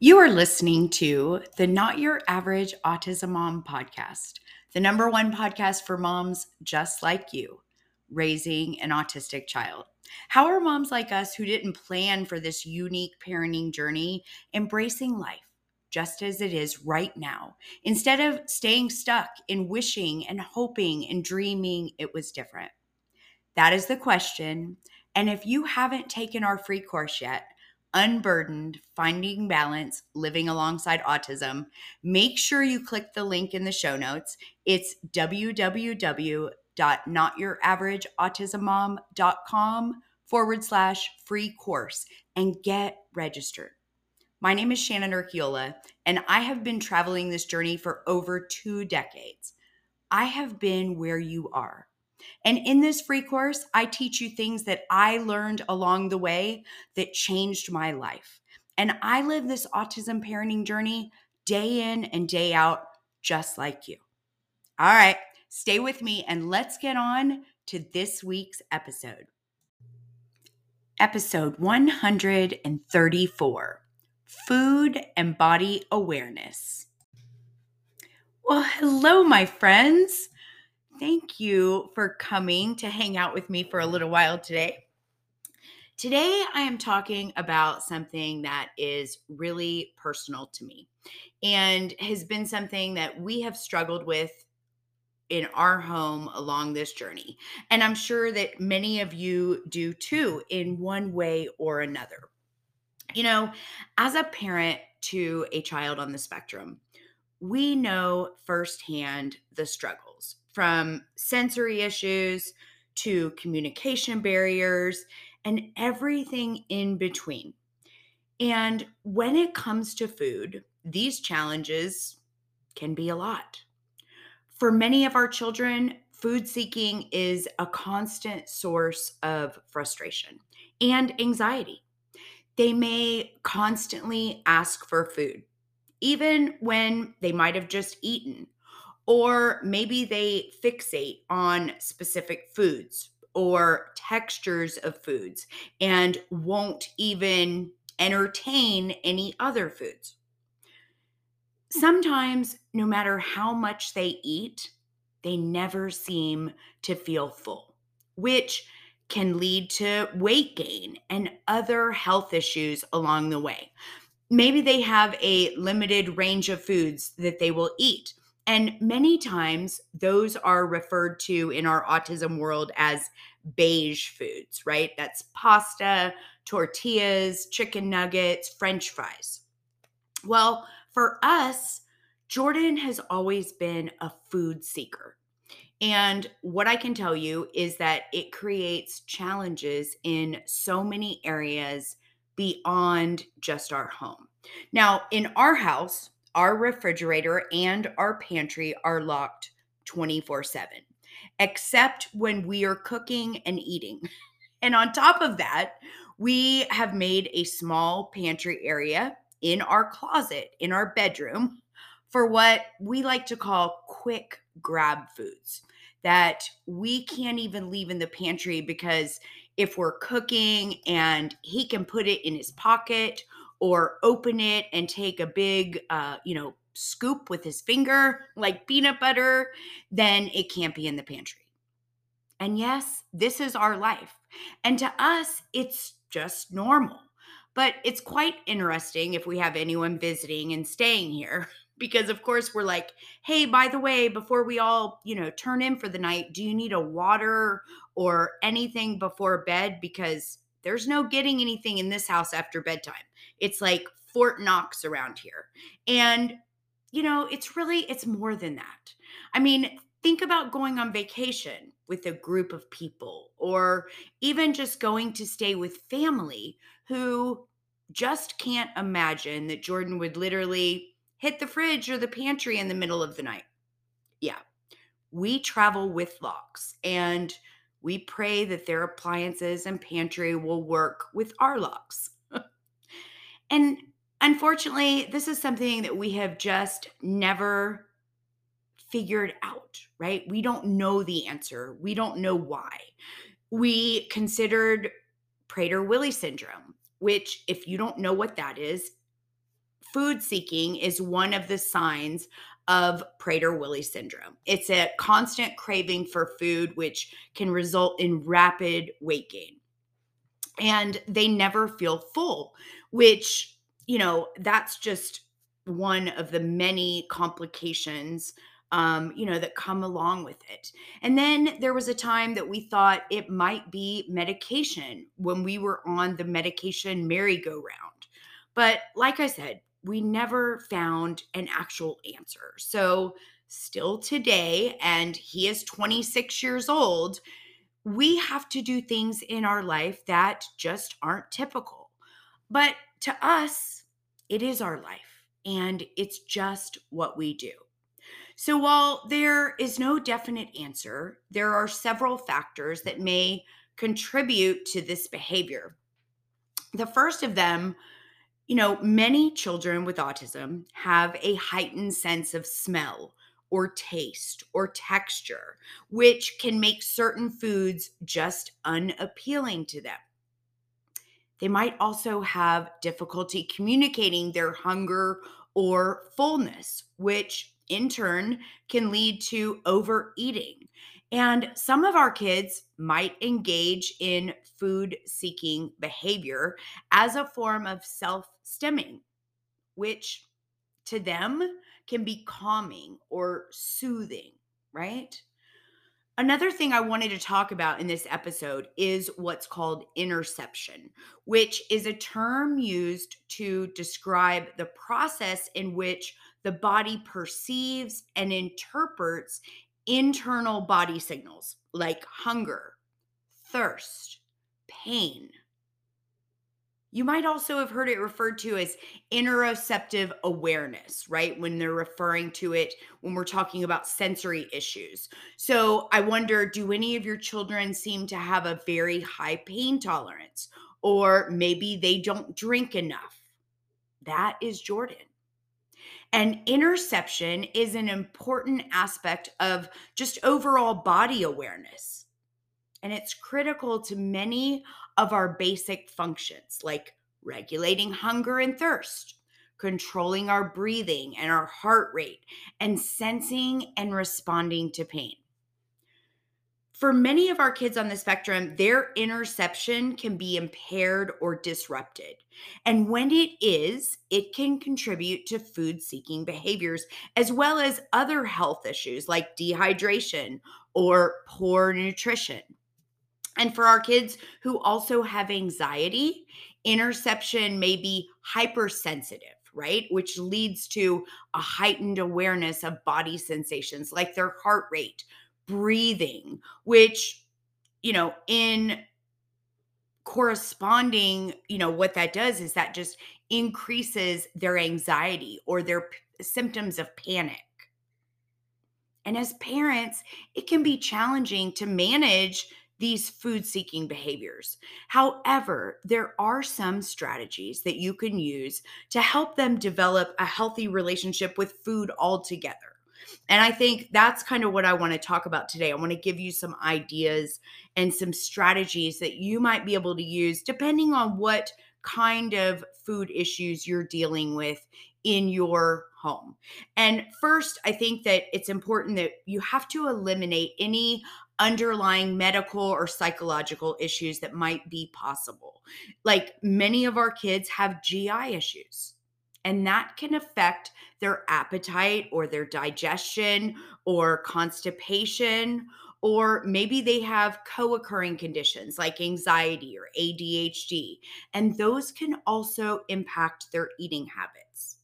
You are listening to the Not Your Average Autism Mom podcast, the number one podcast for moms just like you, raising an autistic child. How are moms like us who didn't plan for this unique parenting journey embracing life just as it is right now, instead of staying stuck in wishing and hoping and dreaming it was different? That is the question. And if you haven't taken our free course yet, Unburdened Finding Balance Living Alongside Autism, make sure you click the link in the show notes. It's www.notyouraverage.autismmom.com forward slash free course and get registered. My name is Shannon Urquiola, and I have been traveling this journey for over two decades. I have been where you are and in this free course, I teach you things that I learned along the way that changed my life. And I live this autism parenting journey day in and day out, just like you. All right, stay with me and let's get on to this week's episode. Episode 134 Food and Body Awareness. Well, hello, my friends. Thank you for coming to hang out with me for a little while today. Today, I am talking about something that is really personal to me and has been something that we have struggled with in our home along this journey. And I'm sure that many of you do too, in one way or another. You know, as a parent to a child on the spectrum, we know firsthand the struggles from sensory issues to communication barriers and everything in between. And when it comes to food, these challenges can be a lot. For many of our children, food seeking is a constant source of frustration and anxiety. They may constantly ask for food, even when they might have just eaten or maybe they fixate on specific foods or textures of foods and won't even entertain any other foods. Sometimes, no matter how much they eat, they never seem to feel full, which can lead to weight gain and other health issues along the way. Maybe they have a limited range of foods that they will eat and many times those are referred to in our autism world as beige foods, right? That's pasta, tortillas, chicken nuggets, french fries. Well, for us, Jordan has always been a food seeker. And what I can tell you is that it creates challenges in so many areas beyond just our home. Now, in our house, our refrigerator and our pantry are locked 24 7, except when we are cooking and eating. And on top of that, we have made a small pantry area in our closet, in our bedroom, for what we like to call quick grab foods that we can't even leave in the pantry because if we're cooking and he can put it in his pocket or open it and take a big, uh, you know, scoop with his finger like peanut butter, then it can't be in the pantry. And yes, this is our life. And to us, it's just normal. But it's quite interesting if we have anyone visiting and staying here because of course we're like, "Hey, by the way, before we all, you know, turn in for the night, do you need a water or anything before bed because there's no getting anything in this house after bedtime. It's like Fort Knox around here. And you know, it's really it's more than that. I mean, think about going on vacation with a group of people or even just going to stay with family who just can't imagine that Jordan would literally hit the fridge or the pantry in the middle of the night. Yeah. We travel with locks and we pray that their appliances and pantry will work with our locks. and unfortunately, this is something that we have just never figured out, right? We don't know the answer. We don't know why. We considered Prader Willi syndrome, which, if you don't know what that is, food seeking is one of the signs of Prader-Willi syndrome. It's a constant craving for food which can result in rapid weight gain. And they never feel full, which, you know, that's just one of the many complications um, you know, that come along with it. And then there was a time that we thought it might be medication when we were on the medication merry-go-round. But like I said, we never found an actual answer. So, still today, and he is 26 years old, we have to do things in our life that just aren't typical. But to us, it is our life, and it's just what we do. So, while there is no definite answer, there are several factors that may contribute to this behavior. The first of them you know, many children with autism have a heightened sense of smell or taste or texture, which can make certain foods just unappealing to them. They might also have difficulty communicating their hunger or fullness, which in turn can lead to overeating and some of our kids might engage in food seeking behavior as a form of self stimming, which to them can be calming or soothing, right? Another thing I wanted to talk about in this episode is what's called interception, which is a term used to describe the process in which the body perceives and interprets internal body signals like hunger, thirst, pain. You might also have heard it referred to as interoceptive awareness, right? When they're referring to it when we're talking about sensory issues. So I wonder do any of your children seem to have a very high pain tolerance? Or maybe they don't drink enough? That is Jordan. And interception is an important aspect of just overall body awareness. And it's critical to many of our basic functions, like regulating hunger and thirst, controlling our breathing and our heart rate, and sensing and responding to pain for many of our kids on the spectrum, their interception can be impaired or disrupted. And when it is, it can contribute to food seeking behaviors, as well as other health issues like dehydration or poor nutrition. And for our kids who also have anxiety, interception may be hypersensitive right? Which leads to a heightened awareness of body sensations like their heart rate, breathing, which, you know, in corresponding, you know, what that does is that just increases their anxiety or their p- symptoms of panic. And as parents, it can be challenging to manage these food seeking behaviors. However, there are some strategies that you can use to help them develop a healthy relationship with food altogether. And I think that's kind of what I want to talk about today. I want to give you some ideas and some strategies that you might be able to use depending on what kind of food issues you're dealing with in your home. And first, I think that it's important that you have to eliminate any underlying medical or psychological issues that might be possible. Like many of our kids have GI issues and that can affect their appetite or their digestion or constipation or maybe they have co occurring conditions like anxiety or ADHD, and those can also impact their eating habits.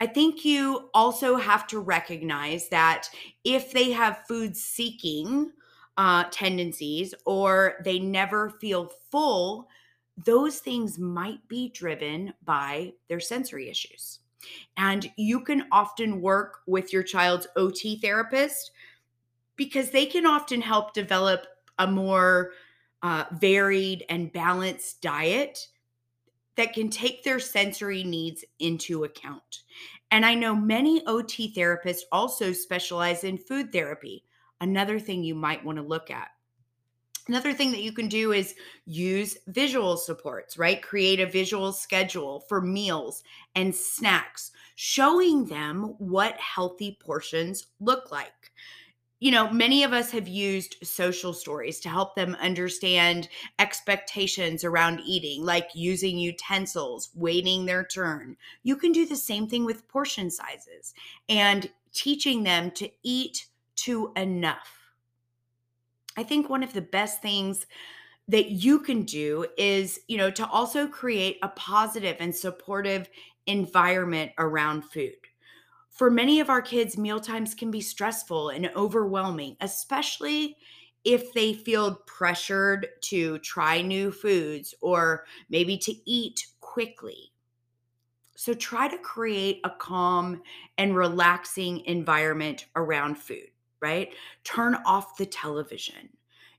I think you also have to recognize that if they have food seeking uh, tendencies or they never feel full, those things might be driven by their sensory issues. And you can often work with your child's OT therapist because they can often help develop a more uh, varied and balanced diet that can take their sensory needs into account. And I know many OT therapists also specialize in food therapy, another thing you might want to look at. Another thing that you can do is use visual supports, right? Create a visual schedule for meals and snacks, showing them what healthy portions look like. You know, many of us have used social stories to help them understand expectations around eating, like using utensils, waiting their turn. You can do the same thing with portion sizes and teaching them to eat to enough I think one of the best things that you can do is, you know, to also create a positive and supportive environment around food. For many of our kids, mealtimes can be stressful and overwhelming, especially if they feel pressured to try new foods or maybe to eat quickly. So try to create a calm and relaxing environment around food right? Turn off the television.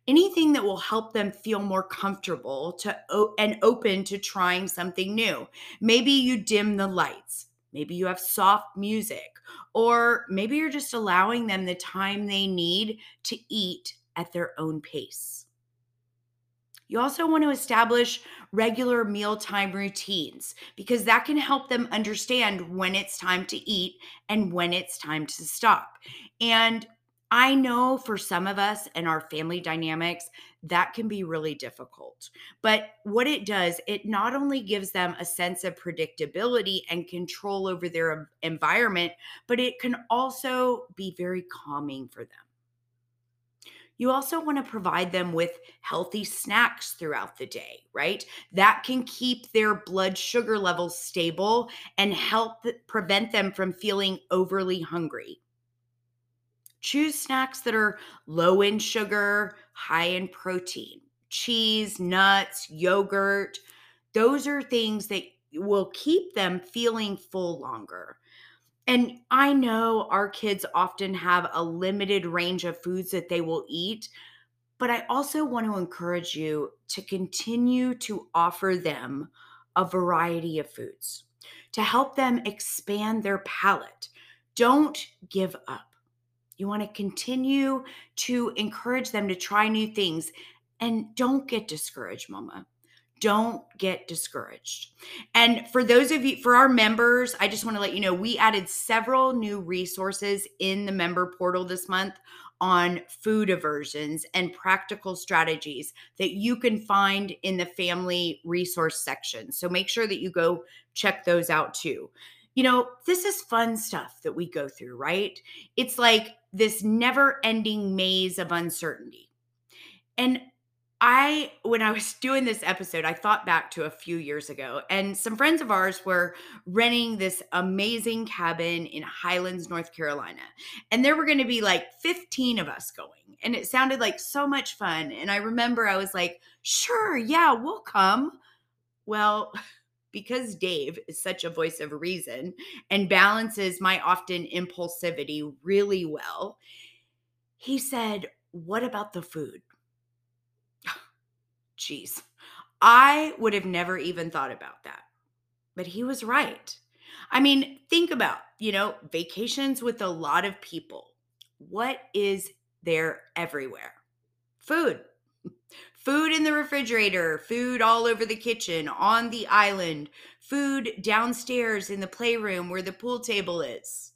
Anything that will help them feel more comfortable to and open to trying something new. Maybe you dim the lights. Maybe you have soft music or maybe you're just allowing them the time they need to eat at their own pace. You also want to establish regular mealtime routines because that can help them understand when it's time to eat and when it's time to stop. And I know for some of us and our family dynamics, that can be really difficult. But what it does, it not only gives them a sense of predictability and control over their environment, but it can also be very calming for them. You also want to provide them with healthy snacks throughout the day, right? That can keep their blood sugar levels stable and help prevent them from feeling overly hungry. Choose snacks that are low in sugar, high in protein, cheese, nuts, yogurt. Those are things that will keep them feeling full longer. And I know our kids often have a limited range of foods that they will eat, but I also want to encourage you to continue to offer them a variety of foods to help them expand their palate. Don't give up. You want to continue to encourage them to try new things and don't get discouraged, mama. Don't get discouraged. And for those of you, for our members, I just want to let you know we added several new resources in the member portal this month on food aversions and practical strategies that you can find in the family resource section. So make sure that you go check those out too. You know, this is fun stuff that we go through, right? It's like this never ending maze of uncertainty. And I, when I was doing this episode, I thought back to a few years ago, and some friends of ours were renting this amazing cabin in Highlands, North Carolina. And there were going to be like 15 of us going. And it sounded like so much fun. And I remember I was like, sure, yeah, we'll come. Well, because Dave is such a voice of reason and balances my often impulsivity really well, he said, What about the food? Jeez, I would have never even thought about that. But he was right. I mean, think about, you know, vacations with a lot of people. What is there everywhere? Food. Food in the refrigerator, food all over the kitchen, on the island, food downstairs in the playroom where the pool table is.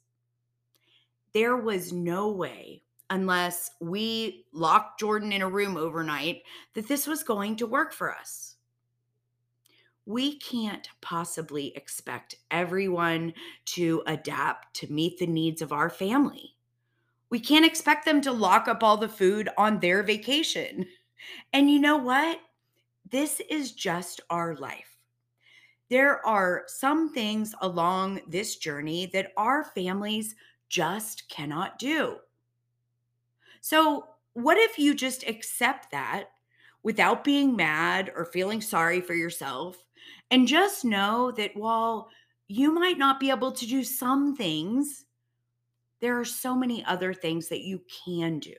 There was no way, unless we locked Jordan in a room overnight, that this was going to work for us. We can't possibly expect everyone to adapt to meet the needs of our family. We can't expect them to lock up all the food on their vacation. And you know what? This is just our life. There are some things along this journey that our families just cannot do. So, what if you just accept that without being mad or feeling sorry for yourself and just know that while you might not be able to do some things, there are so many other things that you can do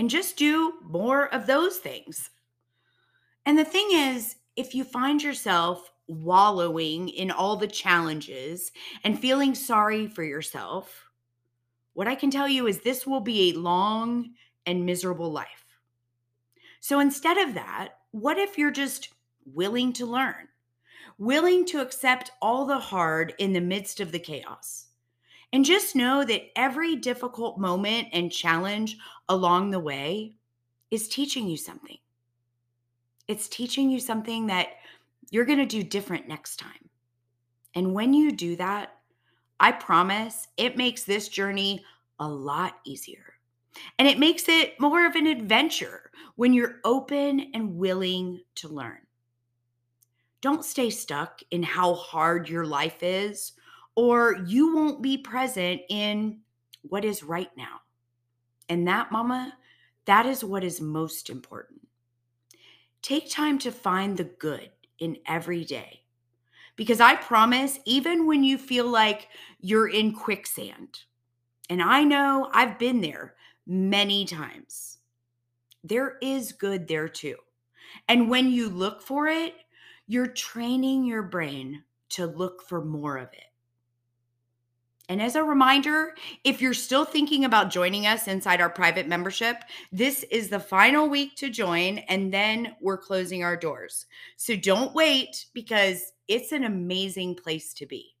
and just do more of those things. And the thing is, if you find yourself wallowing in all the challenges and feeling sorry for yourself, what I can tell you is this will be a long and miserable life. So instead of that, what if you're just willing to learn, willing to accept all the hard in the midst of the chaos? And just know that every difficult moment and challenge along the way is teaching you something. It's teaching you something that you're going to do different next time. And when you do that, I promise it makes this journey a lot easier. And it makes it more of an adventure when you're open and willing to learn. Don't stay stuck in how hard your life is, or you won't be present in what is right now. And that, mama, that is what is most important. Take time to find the good in every day. Because I promise, even when you feel like you're in quicksand, and I know I've been there many times, there is good there too. And when you look for it, you're training your brain to look for more of it. And as a reminder, if you're still thinking about joining us inside our private membership, this is the final week to join, and then we're closing our doors. So don't wait because it's an amazing place to be.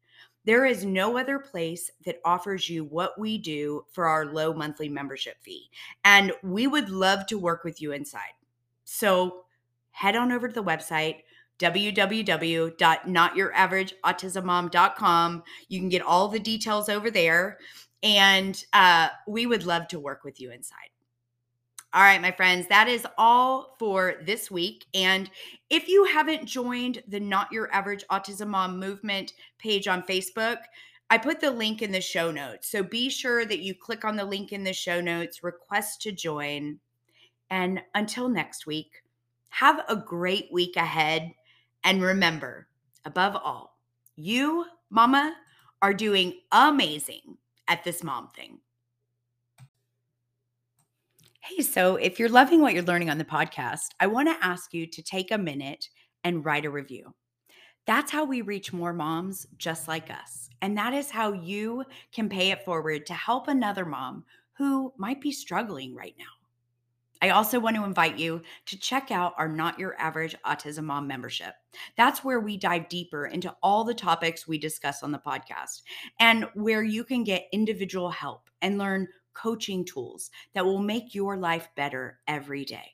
There is no other place that offers you what we do for our low monthly membership fee. And we would love to work with you inside. So head on over to the website www.notyouraverageautismmom.com. You can get all the details over there, and uh, we would love to work with you inside. All right, my friends, that is all for this week. And if you haven't joined the Not Your Average Autism Mom movement page on Facebook, I put the link in the show notes. So be sure that you click on the link in the show notes, request to join. And until next week, have a great week ahead. And remember, above all, you, mama, are doing amazing at this mom thing. Hey, so if you're loving what you're learning on the podcast, I want to ask you to take a minute and write a review. That's how we reach more moms just like us. And that is how you can pay it forward to help another mom who might be struggling right now. I also want to invite you to check out our Not Your Average Autism Mom membership. That's where we dive deeper into all the topics we discuss on the podcast and where you can get individual help and learn coaching tools that will make your life better every day.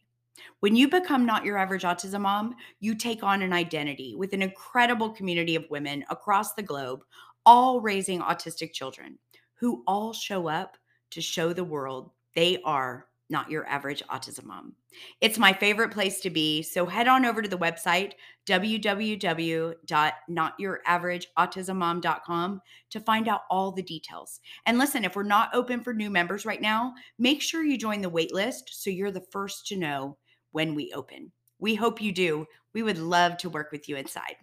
When you become Not Your Average Autism Mom, you take on an identity with an incredible community of women across the globe, all raising autistic children who all show up to show the world they are not your average autism mom. It's my favorite place to be. So head on over to the website, www.notyouraverageautismmom.com, to find out all the details. And listen, if we're not open for new members right now, make sure you join the waitlist so you're the first to know when we open. We hope you do. We would love to work with you inside.